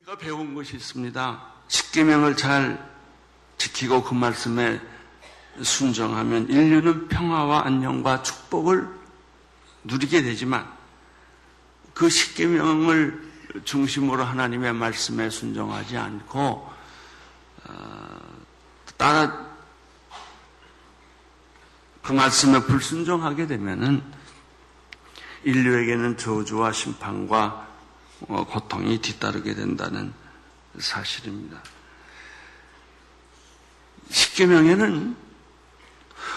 우리가 배운 것이 있습니다. 십계명을 잘 지키고 그 말씀에 순종하면 인류는 평화와 안녕과 축복을 누리게 되지만 그 십계명을 중심으로 하나님의 말씀에 순종하지 않고 어, 따라 그 말씀에 불순종하게 되면은 인류에게는 저주와 심판과 어, 고통이 뒤따르게 된다는 사실입니다. 십계명에는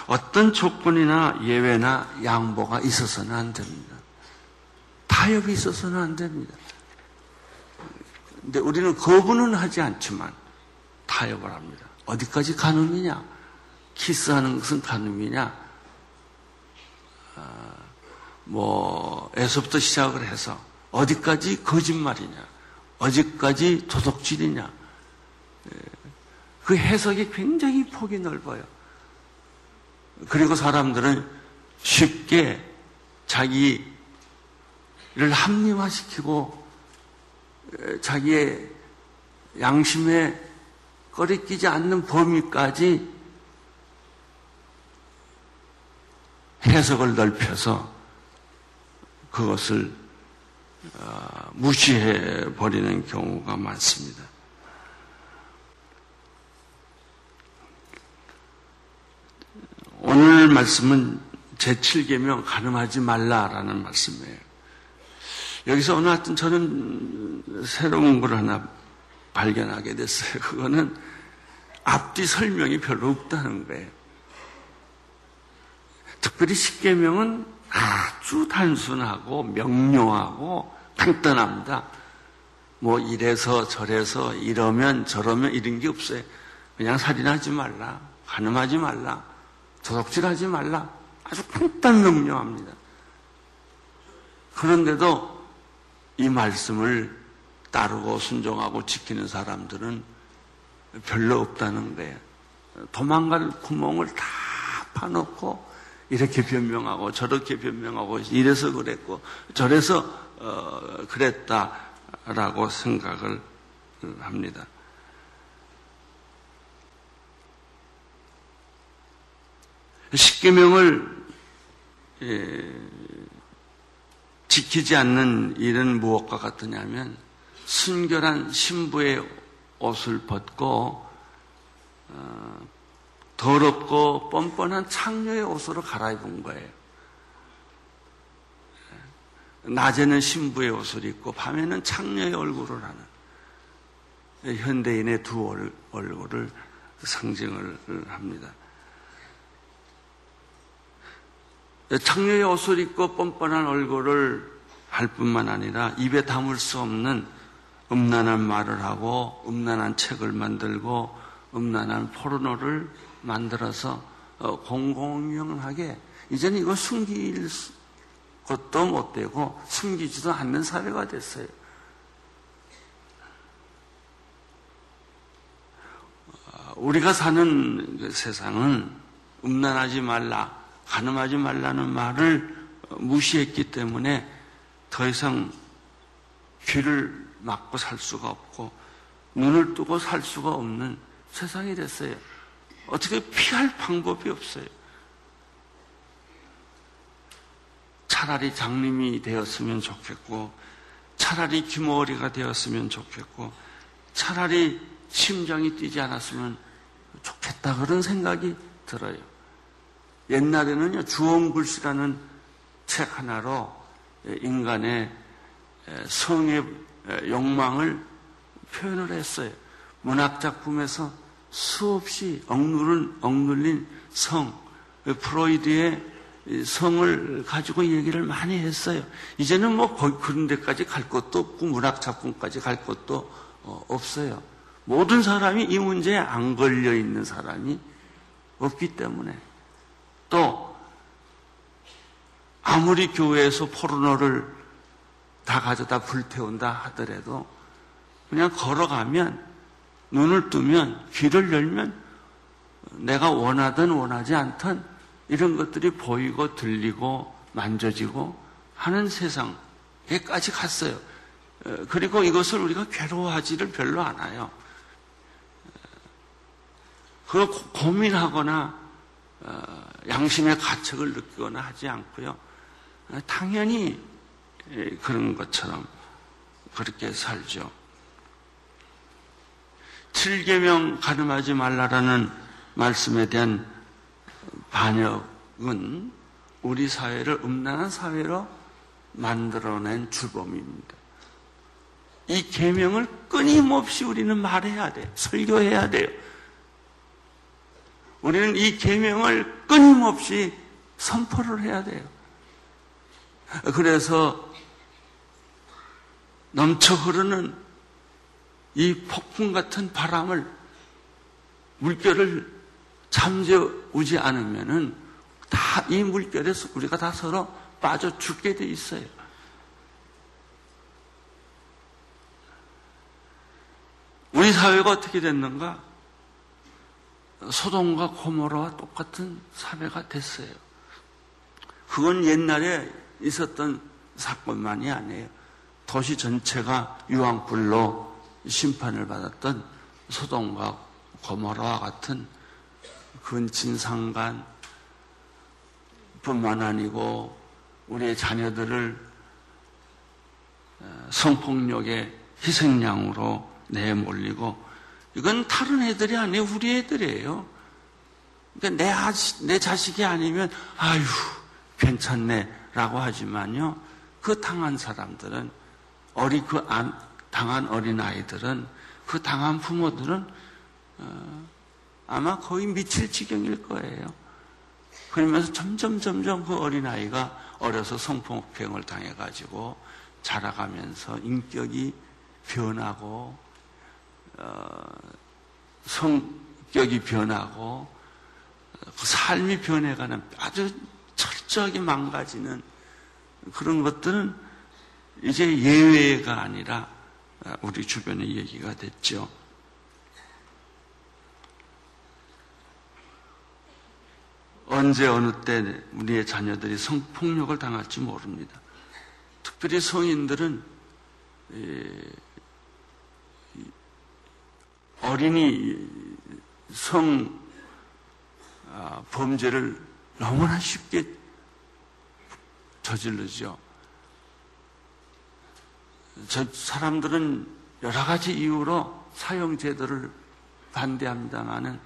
어떤 조건이나 예외나 양보가 있어서는 안 됩니다. 타협이 있어서는 안 됩니다. 근데 우리는 거부는 하지 않지만 타협을 합니다. 어디까지 가늠이냐? 키스하는 것은 가늠이냐? 아, 뭐 에서부터 시작을 해서 어디까지 거짓말이냐? 어디까지 도덕질이냐? 예, 그 해석이 굉장히 폭이 넓어요. 그리고 사람들은 쉽게 자기를 합리화시키고 자기의 양심에 꺼리끼지 않는 범위까지 해석을 넓혀서 그것을 어, 무시해 버리는 경우가 많습니다. 오늘 말씀은 제7계명 가늠하지 말라라는 말씀이에요. 여기서 어느 하여튼 저는 새로운 걸 하나 발견하게 됐어요. 그거는 앞뒤 설명이 별로 없다는 거예요. 특별히 십계명은 아주 단순하고 명료하고 간단합니다. 뭐 이래서 저래서 이러면 저러면 이런 게 없어요. 그냥 살인하지 말라, 가늠하지 말라, 도덕질하지 말라. 아주 간단 명료합니다. 그런데도 이 말씀을 따르고 순종하고 지키는 사람들은 별로 없다는 거예요. 도망갈 구멍을 다 파놓고 이렇게 변명하고 저렇게 변명하고 이래서 그랬고 저래서 어, 그랬다라고 생각을 합니다. 십계명을 예, 지키지 않는 일은 무엇과 같으냐면 순결한 신부의 옷을 벗고 어, 더럽고 뻔뻔한 창녀의 옷으로 갈아입은 거예요. 낮에는 신부의 옷을 입고 밤에는 창녀의 얼굴을 하는 현대인의 두 얼굴을 상징을 합니다. 창녀의 옷을 입고 뻔뻔한 얼굴을 할 뿐만 아니라 입에 담을 수 없는 음란한 말을 하고 음란한 책을 만들고 음란한 포르노를 만들어서 어, 공공연하게 이제는 이거 숨길 것도 못 되고 숨기지도 않는 사회가 됐어요. 어, 우리가 사는 그 세상은 음란하지 말라, 가늠하지 말라는 말을 무시했기 때문에 더 이상 귀를 막고 살 수가 없고 눈을 뜨고 살 수가 없는 세상이 됐어요. 어떻게 피할 방법이 없어요. 차라리 장님이 되었으면 좋겠고, 차라리 김어리가 되었으면 좋겠고, 차라리 심장이 뛰지 않았으면 좋겠다. 그런 생각이 들어요. 옛날에는요, 주홍글씨라는 책 하나로 인간의 성의 욕망을 표현을 했어요. 문학작품에서 수없이 억누른, 억눌린 성, 프로이드의 성을 가지고 얘기를 많이 했어요. 이제는 뭐 그런 데까지 갈 것도 없고 문학 작품까지 갈 것도 어, 없어요. 모든 사람이 이 문제에 안 걸려 있는 사람이 없기 때문에 또 아무리 교회에서 포르노를 다 가져다 불태운다 하더라도 그냥 걸어가면 눈을 뜨면 귀를 열면 내가 원하든 원하지 않든 이런 것들이 보이고 들리고 만져지고 하는 세상에까지 갔어요. 어, 그리고 이것을 우리가 괴로워하지를 별로 않아요. 그걸 고민하거나 어, 양심의 가책을 느끼거나 하지 않고요. 당연히 그런 것처럼 그렇게 살죠. 7계명 가늠하지 말라라는 말씀에 대한 반역은 우리 사회를 음란한 사회로 만들어낸 주범입니다. 이 계명을 끊임없이 우리는 말해야 돼. 설교해야 돼요. 우리는 이 계명을 끊임없이 선포를 해야 돼요. 그래서 넘쳐 흐르는 이 폭풍 같은 바람을 물결을 잠재우지 않으면은 다 이 물결에서 우리가 다 서로 빠져 죽게 돼 있어요. 우리 사회가 어떻게 됐는가? 소돔과 고모라와 똑같은 사회가 됐어요. 그건 옛날에 있었던 사건만이 아니에요. 도시 전체가 유황불로 심판을 받았던 소돔과 고모라와 같은 근친상간 뿐만 아니고 우리의 자녀들을 어, 성폭력의 희생양으로 내몰리고 이건 다른 애들이 아니에요. 우리 애들이에요. 그러니까 내, 내 자식이 아니면 아유 괜찮네 라고 하지만요. 그 당한 사람들은 어리 그 안, 당한 어린 아이들은 그 당한 부모들은 어, 아마 거의 미칠 지경일 거예요. 그러면서 점점 점점 그 어린 아이가 어려서 성폭행을 당해가지고 자라가면서 인격이 변하고 어, 성격이 변하고 그 삶이 변해가는 아주 철저하게 망가지는 그런 것들은 이제 예외가 아니라 우리 주변의 얘기가 됐죠. 언제 어느 때 우리의 자녀들이 성폭력을 당할지 모릅니다. 특별히 성인들은 어린이 성 아, 범죄를 너무나 쉽게 저지르죠. 저 사람들은 여러 가지 이유로 사형제도를 반대합니다만은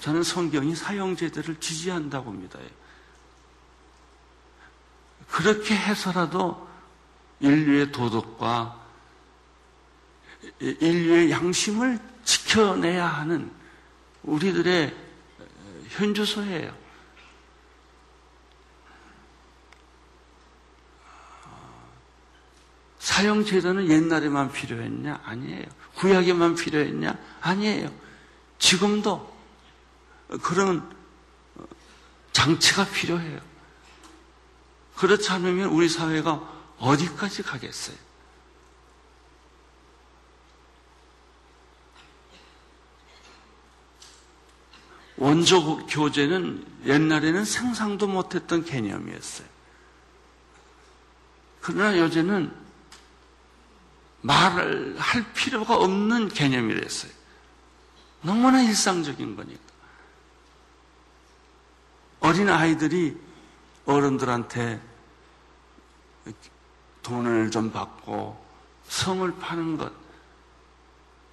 저는 성경이 사형제도를 지지한다고 믿어요. 그렇게 해서라도 인류의 도덕과 인류의 양심을 지켜내야 하는 우리들의 현주소예요. 사형제도는 옛날에만 필요했냐? 아니에요. 구약에만 필요했냐? 아니에요. 지금도 그런 장치가 필요해요. 그렇지 않으면 우리 사회가 어디까지 가겠어요? 원조 교재는 옛날에는 상상도 못했던 개념이었어요. 그러나 요새는 말을 할 필요가 없는 개념이 됐어요. 너무나 일상적인 거니까. 어린 아이들이 어른들한테 돈을 좀 받고 성을 파는 것,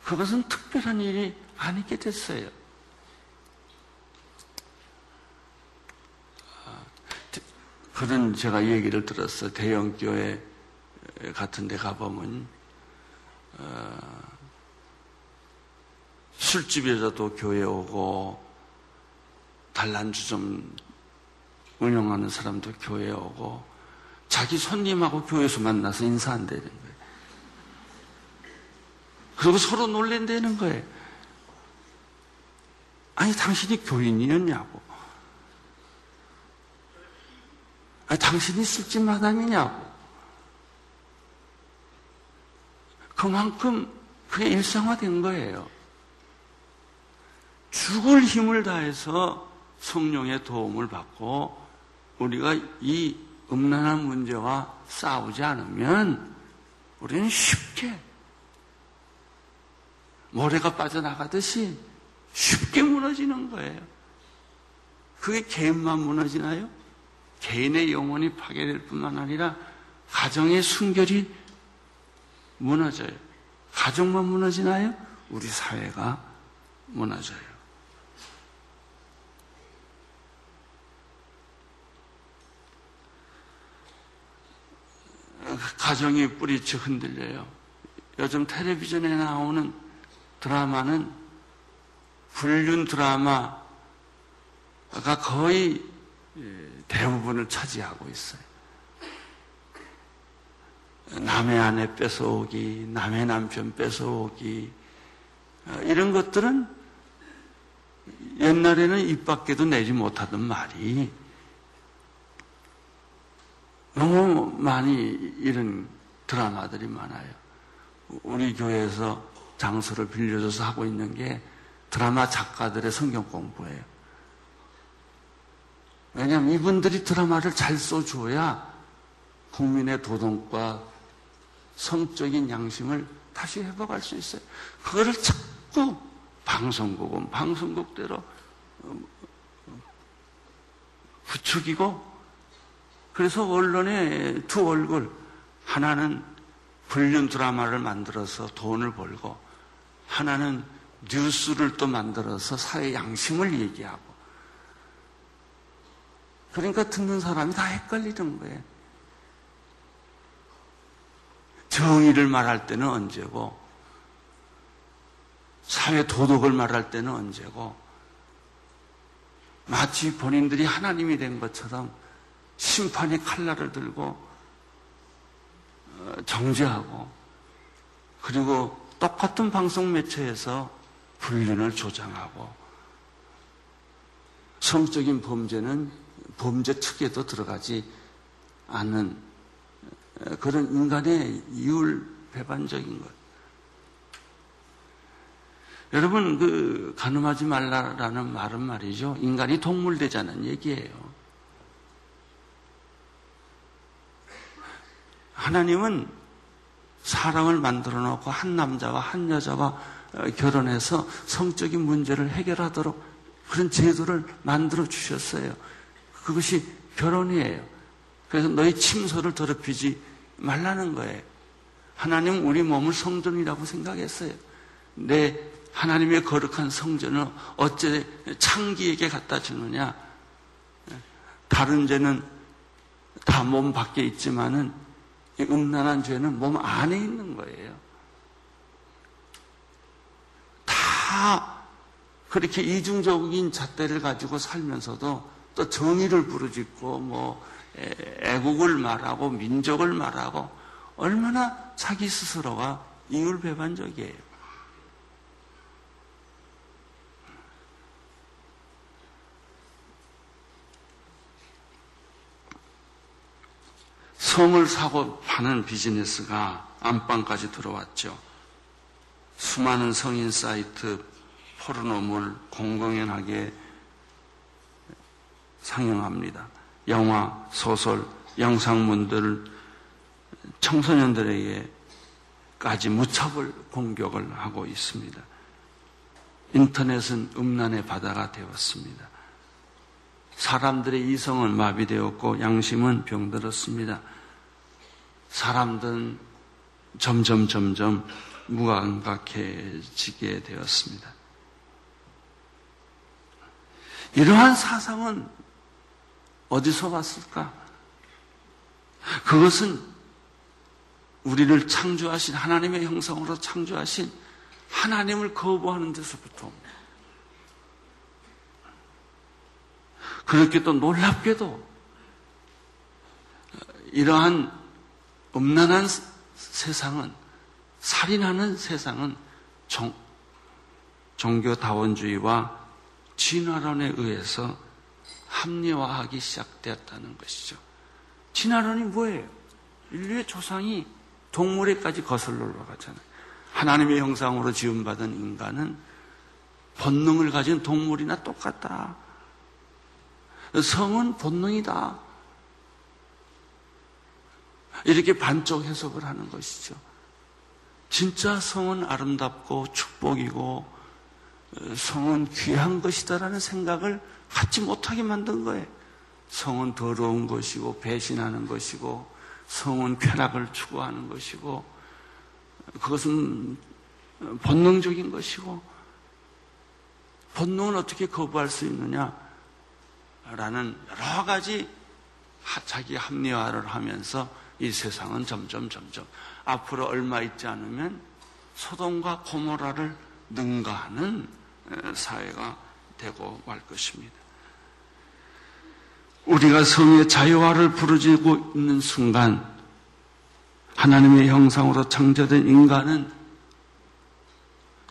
그것은 특별한 일이 아니게 됐어요. 그런 제가 얘기를 들었어요. 대형교회 같은 데 가보면, 어, 술집에서도 교회 오고, 단란주 점 운영하는 사람도 교회 오고, 자기 손님하고 교회에서 만나서 인사 안 되는 거예요. 그리고 서로 놀랜다는 거예요. 아니, 당신이 교인이었냐고. 아, 당신이 술집 마담이냐고. 그만큼 그게 일상화된 거예요. 죽을 힘을 다해서 성령의 도움을 받고 우리가 이 음란한 문제와 싸우지 않으면 우리는 쉽게 모래가 빠져나가듯이 쉽게 무너지는 거예요. 그게 개인만 무너지나요? 개인의 영혼이 파괴될 뿐만 아니라 가정의 순결이 무너져요. 가정만 무너지나요? 우리 사회가 무너져요. 가정이 뿌리쳐 흔들려요. 요즘 텔레비전에 나오는 드라마는 불륜 드라마가 거의 대부분을 차지하고 있어요. 남의 아내 뺏어오기, 남의 남편 뺏어오기, 이런 것들은 옛날에는 입 밖에도 내지 못하던 말이 너무 많이 이런 드라마들이 많아요. 우리 교회에서 장소를 빌려줘서 하고 있는 게 드라마 작가들의 성경 공부예요. 왜냐하면 이분들이 드라마를 잘 써줘야 국민의 도덕과 성적인 양심을 다시 회복할 수 있어요. 그거를 자꾸 방송국은 방송국대로 부추기고 그래서 언론의 두 얼굴 하나는 불륜 드라마를 만들어서 돈을 벌고 하나는 뉴스를 또 만들어서 사회 양심을 얘기하고 그러니까 듣는 사람이 다 헷갈리는 거예요. 정의를 말할 때는 언제고 사회 도덕을 말할 때는 언제고 마치 본인들이 하나님이 된 것처럼 심판의 칼날을 들고 어, 정죄하고 그리고 똑같은 방송 매체에서 불륜을 조장하고 성적인 범죄는 범죄 특에도 들어가지 않는 어, 그런 인간의 이율 배반적인 것. 여러분, 그, 가늠하지 말라라는 말은 말이죠. 인간이 동물 되자는 얘기예요. 하나님은 사랑을 만들어 놓고 한 남자와 한 여자가 어, 결혼해서 성적인 문제를 해결하도록 그런 제도를 만들어 주셨어요. 그것이 결혼이에요. 그래서 너희 침소를 더럽히지 말라는 거예요. 하나님 우리 몸을 성전이라고 생각했어요. 내 하나님의 거룩한 성전을 어째 창기에게 갖다 주느냐? 다른 죄는 다 몸 밖에 있지만은 음란한 죄는 몸 안에 있는 거예요. 다 그렇게 이중적인 잣대를 가지고 살면서도 또 정의를 부르짖고 뭐 애국을 말하고 민족을 말하고 얼마나 자기 스스로가 이율배반적이에요. 성을 사고 파는 비즈니스가 안방까지 들어왔죠. 수많은 성인 사이트, 포르노물 공공연하게 상영합니다. 영화, 소설, 영상문들 청소년들에게까지 무차별 공격을 하고 있습니다. 인터넷은 음란의 바다가 되었습니다. 사람들의 이성은 마비되었고 양심은 병들었습니다. 사람들은 점점 점점 무감각해지게 되었습니다. 이러한 사상은 어디서 왔을까? 그것은 우리를 창조하신 하나님의 형성으로 창조하신 하나님을 거부하는 데서부터. 그렇게 또 놀랍게도 이러한 음란한 세상은 살인하는 세상은 종, 종교다원주의와 진화론에 의해서 합리화하기 시작되었다는 것이죠. 진화론이 뭐예요? 인류의 조상이 동물에까지 거슬러 올라가잖아요. 하나님의 형상으로 지음받은 인간은 본능을 가진 동물이나 똑같다. 성은 본능이다. 이렇게 반쪽 해석을 하는 것이죠. 진짜 성은 아름답고 축복이고 성은 귀한 것이다라는 생각을 갖지 못하게 만든 거예요. 성은 더러운 것이고 배신하는 것이고 성은 쾌락을 추구하는 것이고 그것은 본능적인 것이고 본능은 어떻게 거부할 수 있느냐? 라는 여러 가지 자기 합리화를 하면서 이 세상은 점점 점점 앞으로 얼마 있지 않으면 소돔과 고모라를 능가하는 사회가 되고 말 것입니다. 우리가 성의 자유화를 부르짖고 있는 순간 하나님의 형상으로 창조된 인간은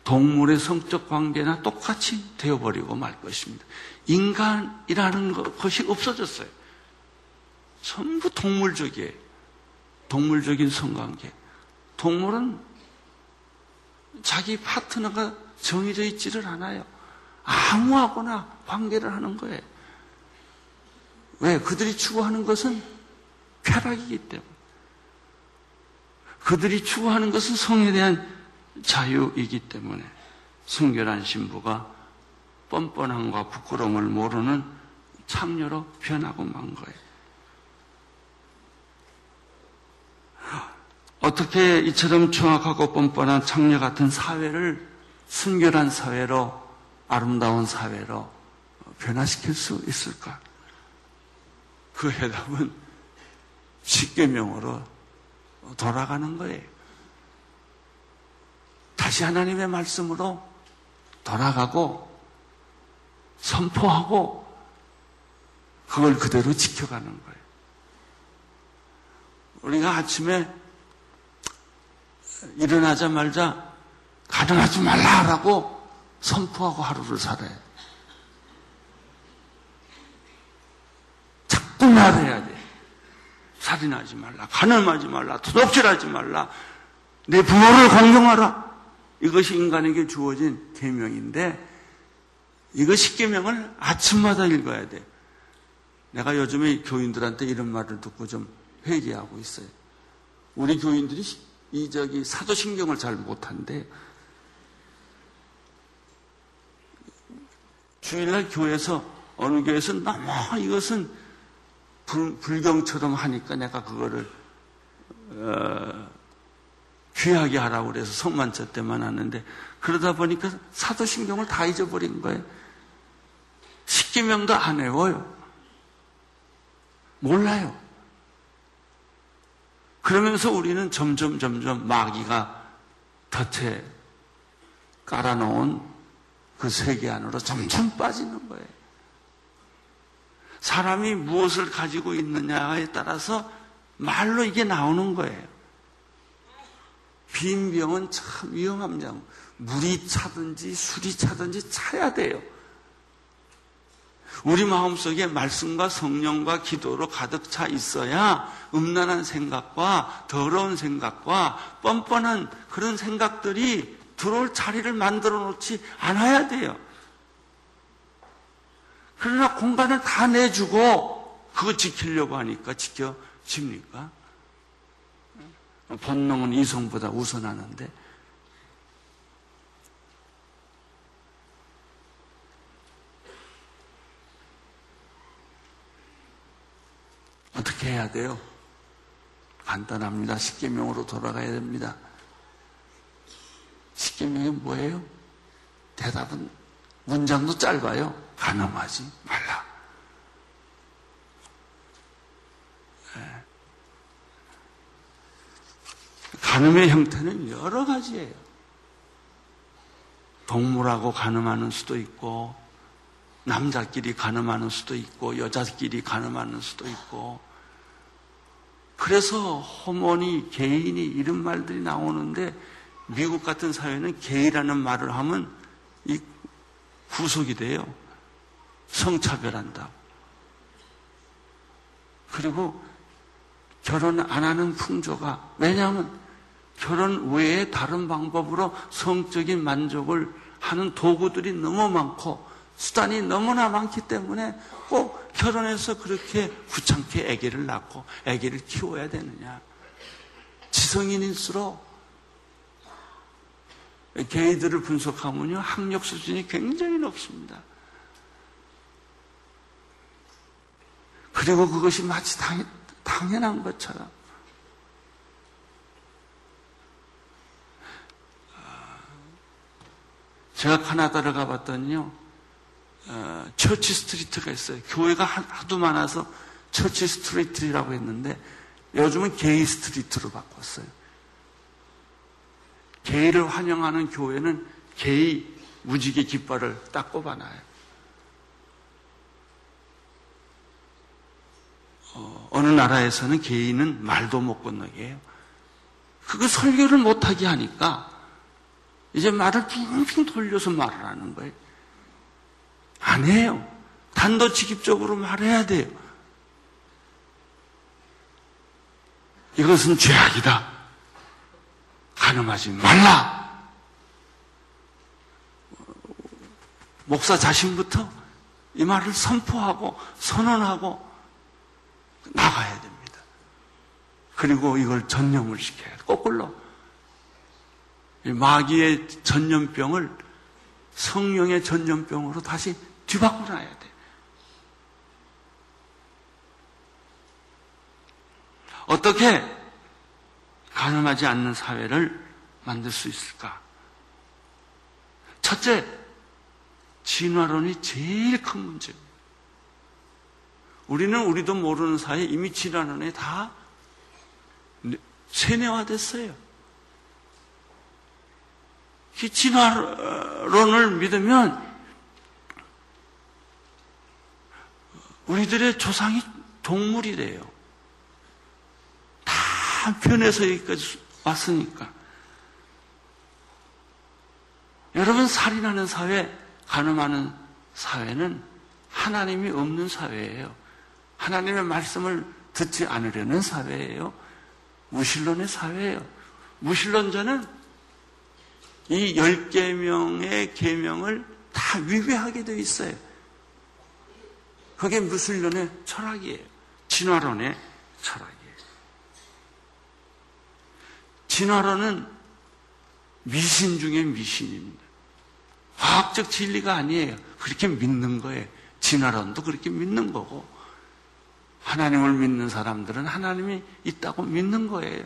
동물의 성적 관계나 똑같이 되어버리고 말 것입니다. 인간이라는 것이 없어졌어요. 전부 동물적이에요. 동물적인 성관계. 동물은 자기 파트너가 정해져 있지를 않아요. 아무하거나 관계를 하는 거예요. 왜? 그들이 추구하는 것은 쾌락이기 때문에. 그들이 추구하는 것은 성에 대한 자유이기 때문에 순결한 신부가 뻔뻔함과 부끄러움을 모르는 창녀로 변하고 만 거예요. 어떻게 이처럼 정확하고 뻔뻔한 창녀 같은 사회를 순결한 사회로 아름다운 사회로 변화시킬 수 있을까? 그 해답은 십계명으로 돌아가는 거예요. 다시 하나님의 말씀으로 돌아가고 선포하고 그걸 그대로 지켜가는 거예요. 우리가 아침에 일어나자마자 가능하지 말라라고 선포하고 하루를 살아요. 말해야 돼. 살인하지 말라, 가늠하지 말라, 도둑질하지 말라, 내 부모를 공경하라. 이것이 인간에게 주어진 계명인데 이거 십계명을 아침마다 읽어야 돼. 내가 요즘에 교인들한테 이런 말을 듣고 좀 회개하고 있어요. 우리 교인들이 이 저기 사도신경을 잘 못한대. 주일날 교회에서 어느 교회에서 너무 이것은 불, 불경처럼 하니까 내가 그거를 어, 귀하게 하라고 그래서 성만차 때만 하는데 그러다 보니까 사도신경을 다 잊어버린 거예요. 십기명도 안 외워요. 몰라요. 그러면서 우리는 점점 점점 마귀가 덫에 깔아놓은 그 세계 안으로 점점 빠지는 거예요. 사람이 무엇을 가지고 있느냐에 따라서 말로 이게 나오는 거예요. 빈 병은 참 위험합니다. 물이 차든지 술이 차든지 차야 돼요. 우리 마음속에 말씀과 성령과 기도로 가득 차 있어야 음란한 생각과 더러운 생각과 뻔뻔한 그런 생각들이 들어올 자리를 만들어 놓지 않아야 돼요. 그러나 공간을 다 내주고 그거 지키려고 하니까 지켜집니까? 본능은 이성보다 우선하는데 어떻게 해야 돼요? 간단합니다. 십계명으로 돌아가야 됩니다. 십계명이 뭐예요? 대답은 문장도 짧아요. 가늠하지 말라. 간음의 형태는 여러 가지예요. 동물하고 간음하는 수도 있고, 남자끼리 간음하는 수도 있고, 여자끼리 간음하는 수도 있고, 그래서 호모니, 개인이 이런 말들이 나오는데, 미국 같은 사회는 게이라는 말을 하면 이 구속이 돼요. 성차별한다. 그리고 결혼 안 하는 풍조가, 왜냐하면 결혼 외에 다른 방법으로 성적인 만족을 하는 도구들이 너무 많고 수단이 너무나 많기 때문에 꼭 결혼해서 그렇게 구창케 아기를 낳고 아기를 키워야 되느냐. 지성인일수록 게이들을 분석하면요 학력 수준이 굉장히 높습니다. 그리고 그것이 마치 당연, 당연한 것처럼 제가 카나다를 가봤더니요, 어, Church Street가 있어요. 교회가 하도 많아서 Church Street라고 했는데 요즘은 Gay Street로 바꿨어요. 게이를 환영하는 교회는 게이 무지개 깃발을 딱 꼽아놔요. 어, 어느 나라에서는 게이는 말도 못 꺼내게 해요. 그거 설교를 못하게 하니까 이제 말을 빙빙 돌려서 말을 하는 거예요. 안 해요. 단도직입적으로 말해야 돼요. 이것은 죄악이다. 가늠하지 말라. 목사 자신부터 이 말을 선포하고 선언하고 나가야 됩니다. 그리고 이걸 전념을 시켜야 돼. 거꾸로. 마귀의 전염병을 성령의 전염병으로 다시 뒤바꿔 놔야 돼. 어떻게 가늠하지 않는 사회를 만들 수 있을까? 첫째, 진화론이 제일 큰 문제입니다. 우리는 우리도 모르는 사이에 이미 진화론에 다 세뇌화됐어요. 진화론을 믿으면 우리들의 조상이 동물이래요. 다 변해서 여기까지 왔으니까. 여러분, 살인하는 사회, 가늠하는 사회는 하나님이 없는 사회예요. 하나님의 말씀을 듣지 않으려는 사회예요. 무신론의 사회예요. 무신론자는 이 열개명의 계명을 다 위배하게 되어 있어요. 그게 무술론의 철학이에요. 진화론의 철학이에요. 진화론은 미신 중에 미신입니다. 과학적 진리가 아니에요. 그렇게 믿는 거예요. 진화론도 그렇게 믿는 거고, 하나님을 믿는 사람들은 하나님이 있다고 믿는 거예요.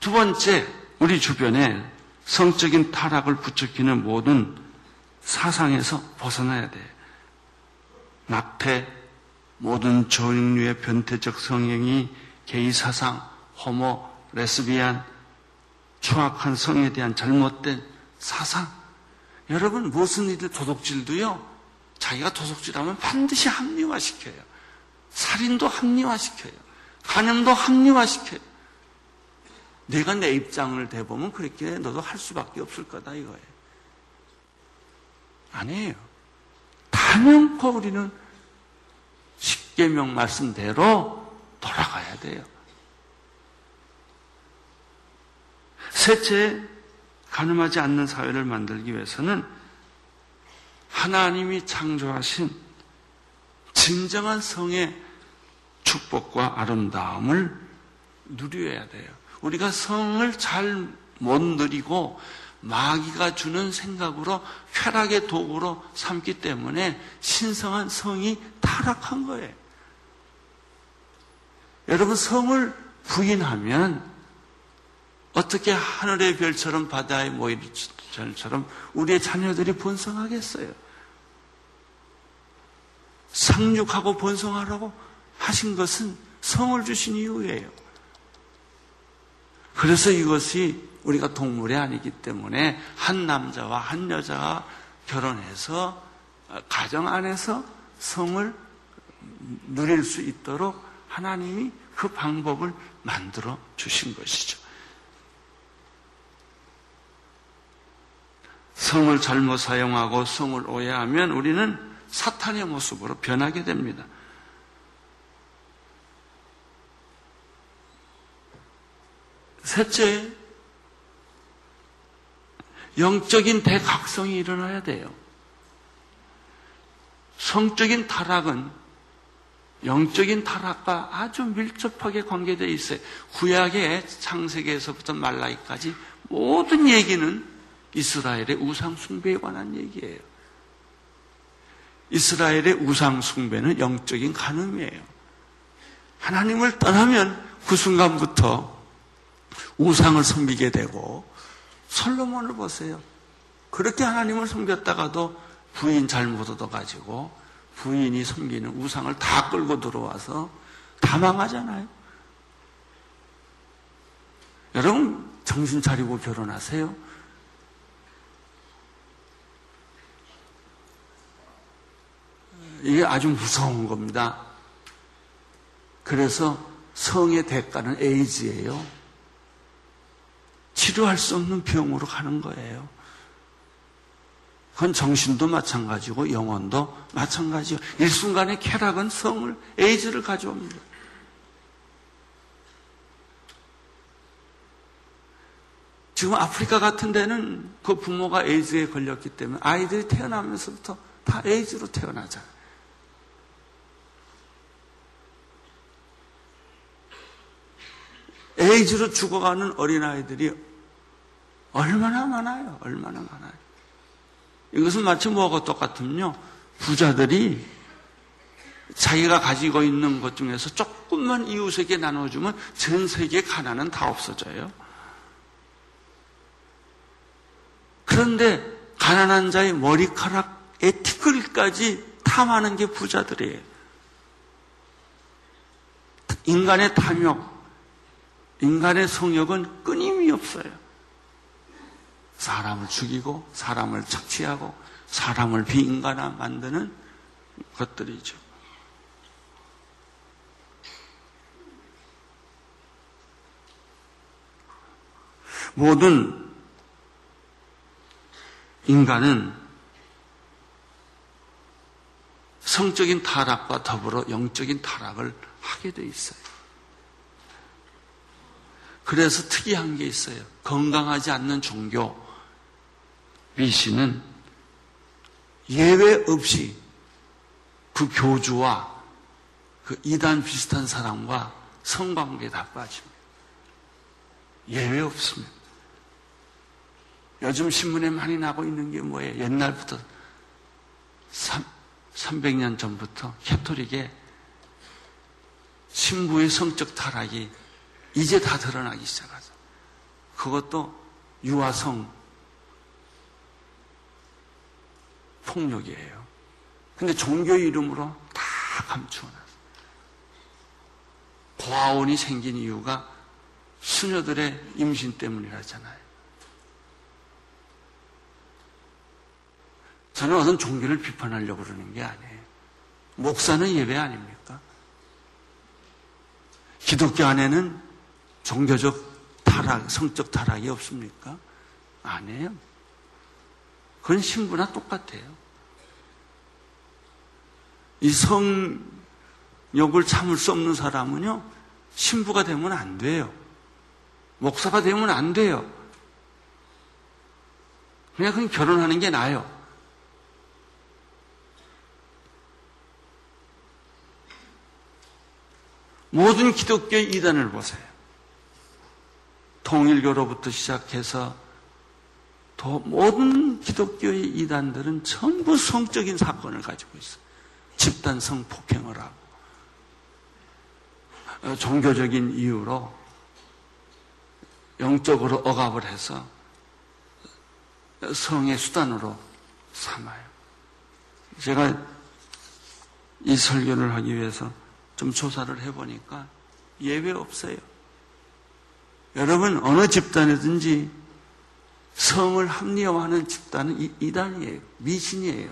두 번째, 우리 주변에 성적인 타락을 부추기는 모든 사상에서 벗어나야 돼. 낙태, 모든 종류의 변태적 성행위, 게이 사상, 호모, 레스비안, 추악한 성에 대한 잘못된 사상. 여러분, 무슨 일들 도둑질도요, 자기가 도둑질하면 반드시 합리화시켜요. 살인도 합리화시켜요. 간염도 합리화시켜요. 내가 내 입장을 대보면 그렇게 너도 할 수밖에 없을 거다 이거예요. 아니에요. 단연코 우리는 십계명 말씀대로 돌아가야 돼요. 셋째, 가늠하지 않는 사회를 만들기 위해서는 하나님이 창조하신 진정한 성의 축복과 아름다움을 누려야 돼요. 우리가 성을 잘 못 누리고 마귀가 주는 생각으로 쾌락의 도구로 삼기 때문에 신성한 성이 타락한 거예요. 여러분 성을 부인하면 어떻게 하늘의 별처럼 바다의 모이처럼 우리의 자녀들이 번성하겠어요? 상륙하고 번성하라고 하신 것은 성을 주신 이유예요. 그래서 이것이 우리가 동물이 아니기 때문에 한 남자와 한 여자가 결혼해서 가정 안에서 성을 누릴 수 있도록 하나님이 그 방법을 만들어 주신 것이죠. 성을 잘못 사용하고 성을 오해하면 우리는 사탄의 모습으로 변하게 됩니다. 셋째, 영적인 대각성이 일어나야 돼요. 성적인 타락은 영적인 타락과 아주 밀접하게 관계되어 있어요. 구약의 창세기에서부터 말라기까지 모든 얘기는 이스라엘의 우상 숭배에 관한 얘기예요. 이스라엘의 우상 숭배는 영적인 간음이에요. 하나님을 떠나면 그 순간부터 우상을 섬기게 되고 솔로몬을 보세요. 그렇게 하나님을 섬겼다가도 부인 잘못 얻어가지고 부인이 섬기는 우상을 다 끌고 들어와서 다 망하잖아요. 여러분 정신 차리고 결혼하세요. 이게 아주 무서운 겁니다. 그래서 성의 대가는 에이즈예요. 치료할 수 없는 병으로 가는 거예요. 그건 정신도 마찬가지고 영혼도 마찬가지요. 일순간의 쾌락은 성을, 에이즈를 가져옵니다. 지금 아프리카 같은 데는 그 부모가 에이즈에 걸렸기 때문에 아이들이 태어나면서부터 다 에이즈로 태어나잖아요. 에이즈로 죽어가는 어린아이들이 얼마나 많아요. 얼마나 많아요. 이것은 마치 뭐하고 똑같으면요. 부자들이 자기가 가지고 있는 것 중에서 조금만 이웃에게 나눠주면 전 세계 가난은 다 없어져요. 그런데 가난한 자의 머리카락의 티끌까지 탐하는 게 부자들이에요. 인간의 탐욕, 인간의 성욕은 끊임이 없어요. 사람을 죽이고, 사람을 착취하고, 사람을 비인간화 만드는 것들이죠. 모든 인간은 성적인 타락과 더불어 영적인 타락을 하게 돼 있어요. 그래서 특이한 게 있어요. 건강하지 않는 종교, 미신은 예외 없이 그 교주와 그 이단 비슷한 사람과 성관계에 다 빠집니다. 예외 없습니다. 요즘 신문에 많이 나고 있는 게 뭐예요? 옛날부터 3, 300년 전부터 캐토릭의 신부의 성적 타락이 이제 다 드러나기 시작하죠. 그것도 유아성 폭력이에요. 근데 종교 이름으로 다 감추어놨어요. 고아원이 생긴 이유가 수녀들의 임신 때문이라잖아요. 저는 어떤 종교를 비판하려고 그러는 게 아니에요. 목사는 예배 아닙니까? 기독교 안에는 종교적 타락, 성적 타락이 없습니까? 아니에요. 그건 신부나 똑같아요. 이 성욕을 참을 수 없는 사람은요, 신부가 되면 안 돼요. 목사가 되면 안 돼요. 그냥 그냥 결혼하는 게 나아요. 모든 기독교의 이단을 보세요. 통일교로부터 시작해서 또 모든 기독교의 이단들은 전부 성적인 사건을 가지고 있어요. 집단 성폭행을 하고 어, 종교적인 이유로 영적으로 억압을 해서 성의 수단으로 삼아요. 제가 이 설교를 하기 위해서 좀 조사를 해보니까 예외 없어요. 여러분, 어느 집단이든지 성을 합리화하는 집단은 이단이에요. 미신이에요.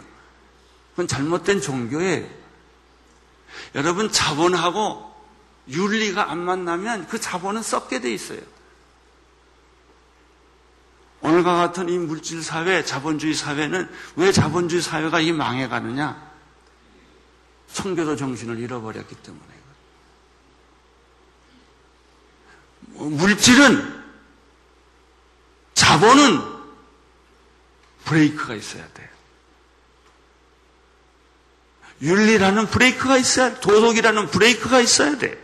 그건 잘못된 종교예요. 여러분, 자본하고 윤리가 안 만나면 그 자본은 썩게 돼 있어요. 오늘과 같은 이 물질 사회, 자본주의 사회는 왜 자본주의 사회가 이 망해가느냐? 청교도 정신을 잃어버렸기 때문에. 물질은 자본은 브레이크가 있어야 돼. 윤리라는 브레이크가 있어야 돼. 도덕이라는 브레이크가 있어야 돼.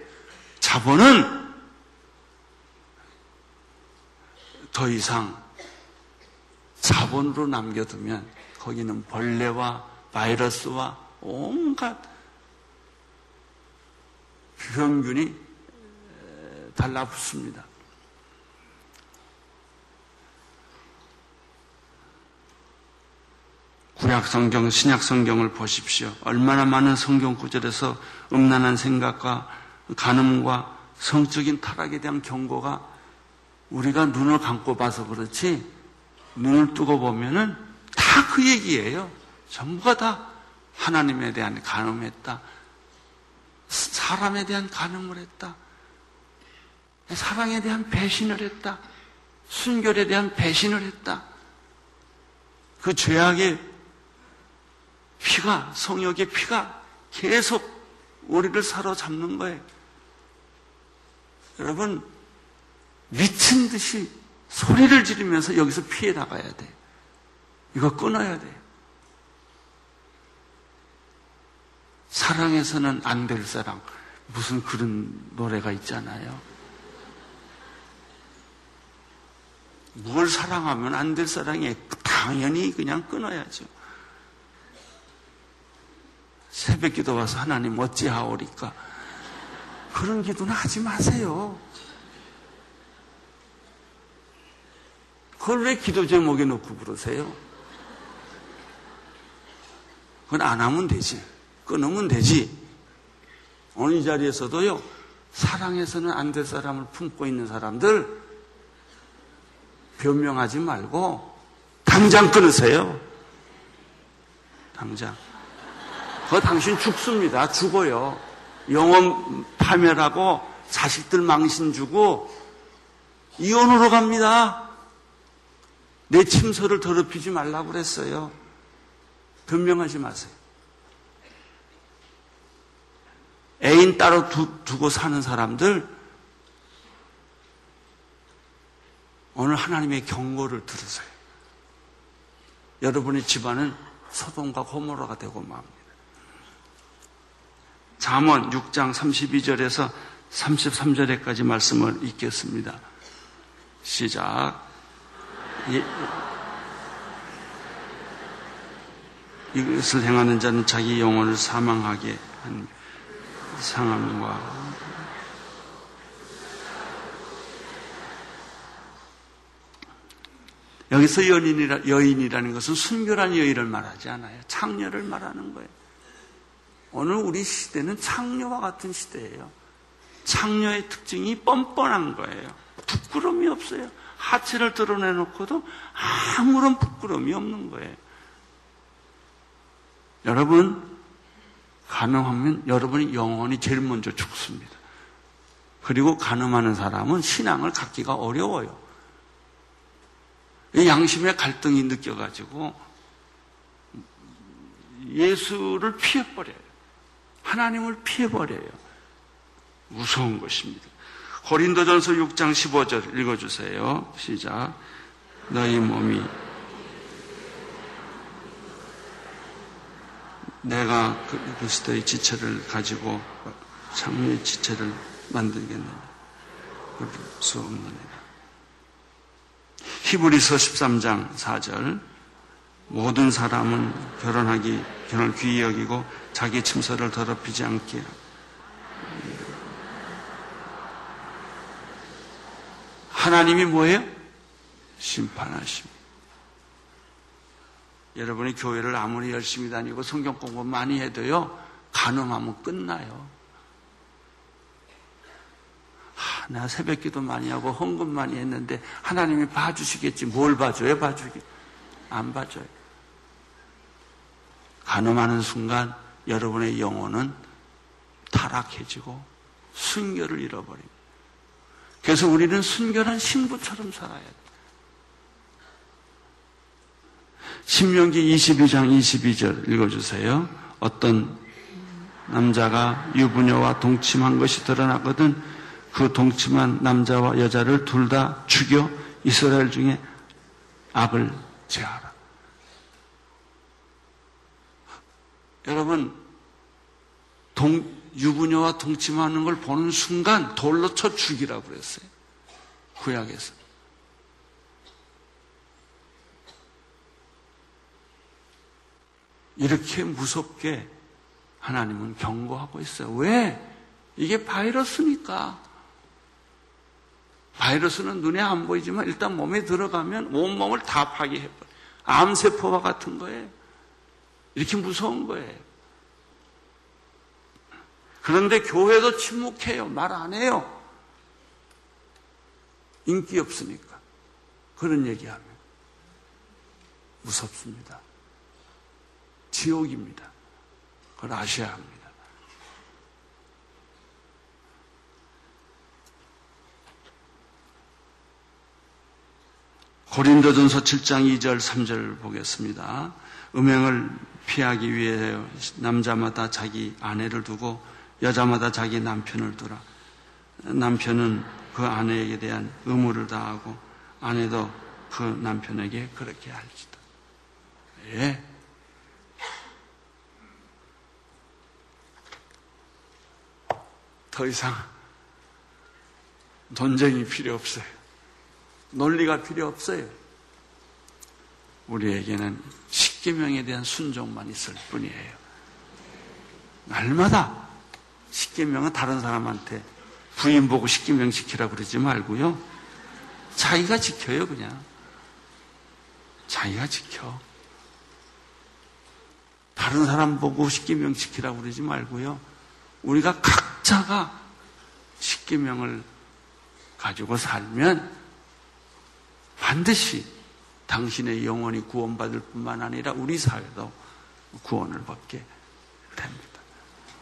자본은 더 이상 자본으로 남겨두면 거기는 벌레와 바이러스와 온갖 병균이 달라붙습니다. 구약 성경, 신약 성경을 보십시오. 얼마나 많은 성경 구절에서 음란한 생각과 간음과 성적인 타락에 대한 경고가 우리가 눈을 감고 봐서 그렇지 눈을 뜨고 보면은 다 그 얘기예요. 전부가 다 하나님에 대한 간음했다. 사람에 대한 간음을 했다. 사랑에 대한 배신을 했다. 순결에 대한 배신을 했다. 그 죄악의 피가, 성욕의 피가 계속 우리를 사로잡는 거예요. 여러분, 미친 듯이 소리를 지르면서 여기서 피해 나가야 돼. 이거 끊어야 돼. 사랑해서는 안 될 사랑. 무슨 그런 노래가 있잖아요. 뭘 사랑하면 안 될 사랑이 당연히 그냥 끊어야죠. 새벽 기도 와서 하나님 어찌하오리까? 그런 기도는 하지 마세요. 그걸 왜 기도 제목에 놓고 그러세요? 그건 안 하면 되지. 끊으면 되지. 오늘 이 자리에서도요, 사랑해서는 안 될 사람을 품고 있는 사람들, 변명하지 말고, 당장 끊으세요. 당장. 그 당신 죽습니다. 죽어요. 영혼 파멸하고 자식들 망신 주고 이혼으로 갑니다. 내 침소를 더럽히지 말라고 그랬어요. 변명하지 마세요. 애인 따로 두, 두고 사는 사람들 오늘 하나님의 경고를 들으세요. 여러분의 집안은 소돔과 고모라가 되고 맙니다. 잠언 6장 32절에서 33절에까지 말씀을 읽겠습니다. 시작. 예. 이것을 행하는 자는 자기 영혼을 사망하게 한 상함과 여기서 연인이라, 여인이라는 것은 순결한 여인을 말하지 않아요. 창녀를 말하는 거예요. 오늘 우리 시대는 창녀와 같은 시대예요. 창녀의 특징이 뻔뻔한 거예요. 부끄러움이 없어요. 하체를 드러내놓고도 아무런 부끄러움이 없는 거예요. 여러분, 가능하면 여러분이 영원히 제일 먼저 죽습니다. 그리고 가늠하는 사람은 신앙을 갖기가 어려워요. 양심의 갈등이 느껴가지고 예수를 피해버려요. 하나님을 피해버려요. 무서운 것입니다. 고린도전서 6장 15절 읽어주세요. 시작. 너희 몸이 내가 그 그리스도의 지체를 가지고 장로의 지체를 만들겠느냐. 수 없느니라. 히브리서 13장 4절 모든 사람은 결혼하기 결혼을 귀히 여기고 자기 침소를 더럽히지 않게 하나님이 뭐예요? 심판하십니다. 여러분이 교회를 아무리 열심히 다니고 성경 공부 많이 해도요, 가늠하면 끝나요. 하, 내가 새벽 기도 많이 하고 헌금 많이 했는데 하나님이 봐주시겠지. 뭘 봐줘요? 봐주기. 안 봐줘요. 가늠하는 순간 여러분의 영혼은 타락해지고 순결을 잃어버립니다. 그래서 우리는 순결한 신부처럼 살아야 돼. 신명기 22장 22절 읽어주세요. 어떤 남자가 유부녀와 동침한 것이 드러나거든 그 동침한 남자와 여자를 둘 다 죽여 이스라엘 중에 악을 제하라. 여러분, 동, 유부녀와 동침하는 걸 보는 순간 돌로 쳐 죽이라고 그랬어요. 구약에서. 이렇게 무섭게 하나님은 경고하고 있어요. 왜? 이게 바이러스니까. 바이러스는 눈에 안 보이지만 일단 몸에 들어가면 온몸을 다 파괴해버려요. 암세포와 같은 거예요. 이렇게 무서운 거예요. 그런데 교회도 침묵해요. 말 안 해요. 인기 없으니까. 그런 얘기하면. 무섭습니다. 지옥입니다. 그걸 아셔야 합니다. 고린도전서 7장 2절 3절 보겠습니다. 음행을 피하기 위해 남자마다 자기 아내를 두고 여자마다 자기 남편을 두라. 남편은 그 아내에게 대한 의무를 다하고 아내도 그 남편에게 그렇게 할지다. 예. 더 이상 논쟁이 필요 없어요. 논리가 필요 없어요. 우리에게는 십계명에 대한 순종만 있을 뿐이에요. 날마다 십계명은 다른 사람한테 부인 보고 십계명 지키라 그러지 말고요. 자기가 지켜요, 그냥. 자기가 지켜. 다른 사람 보고 십계명 지키라고 그러지 말고요. 우리가 각자가 십계명을 가지고 살면 반드시 당신의 영혼이 구원받을 뿐만 아니라 우리 사회도 구원을 받게 됩니다.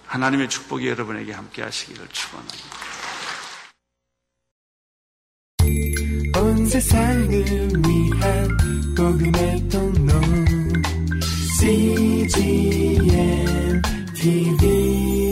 하나님의 축복이 여러분에게 함께 하시기를 축원합니다. 온 세상을 위한 복음의 통로 CGM TV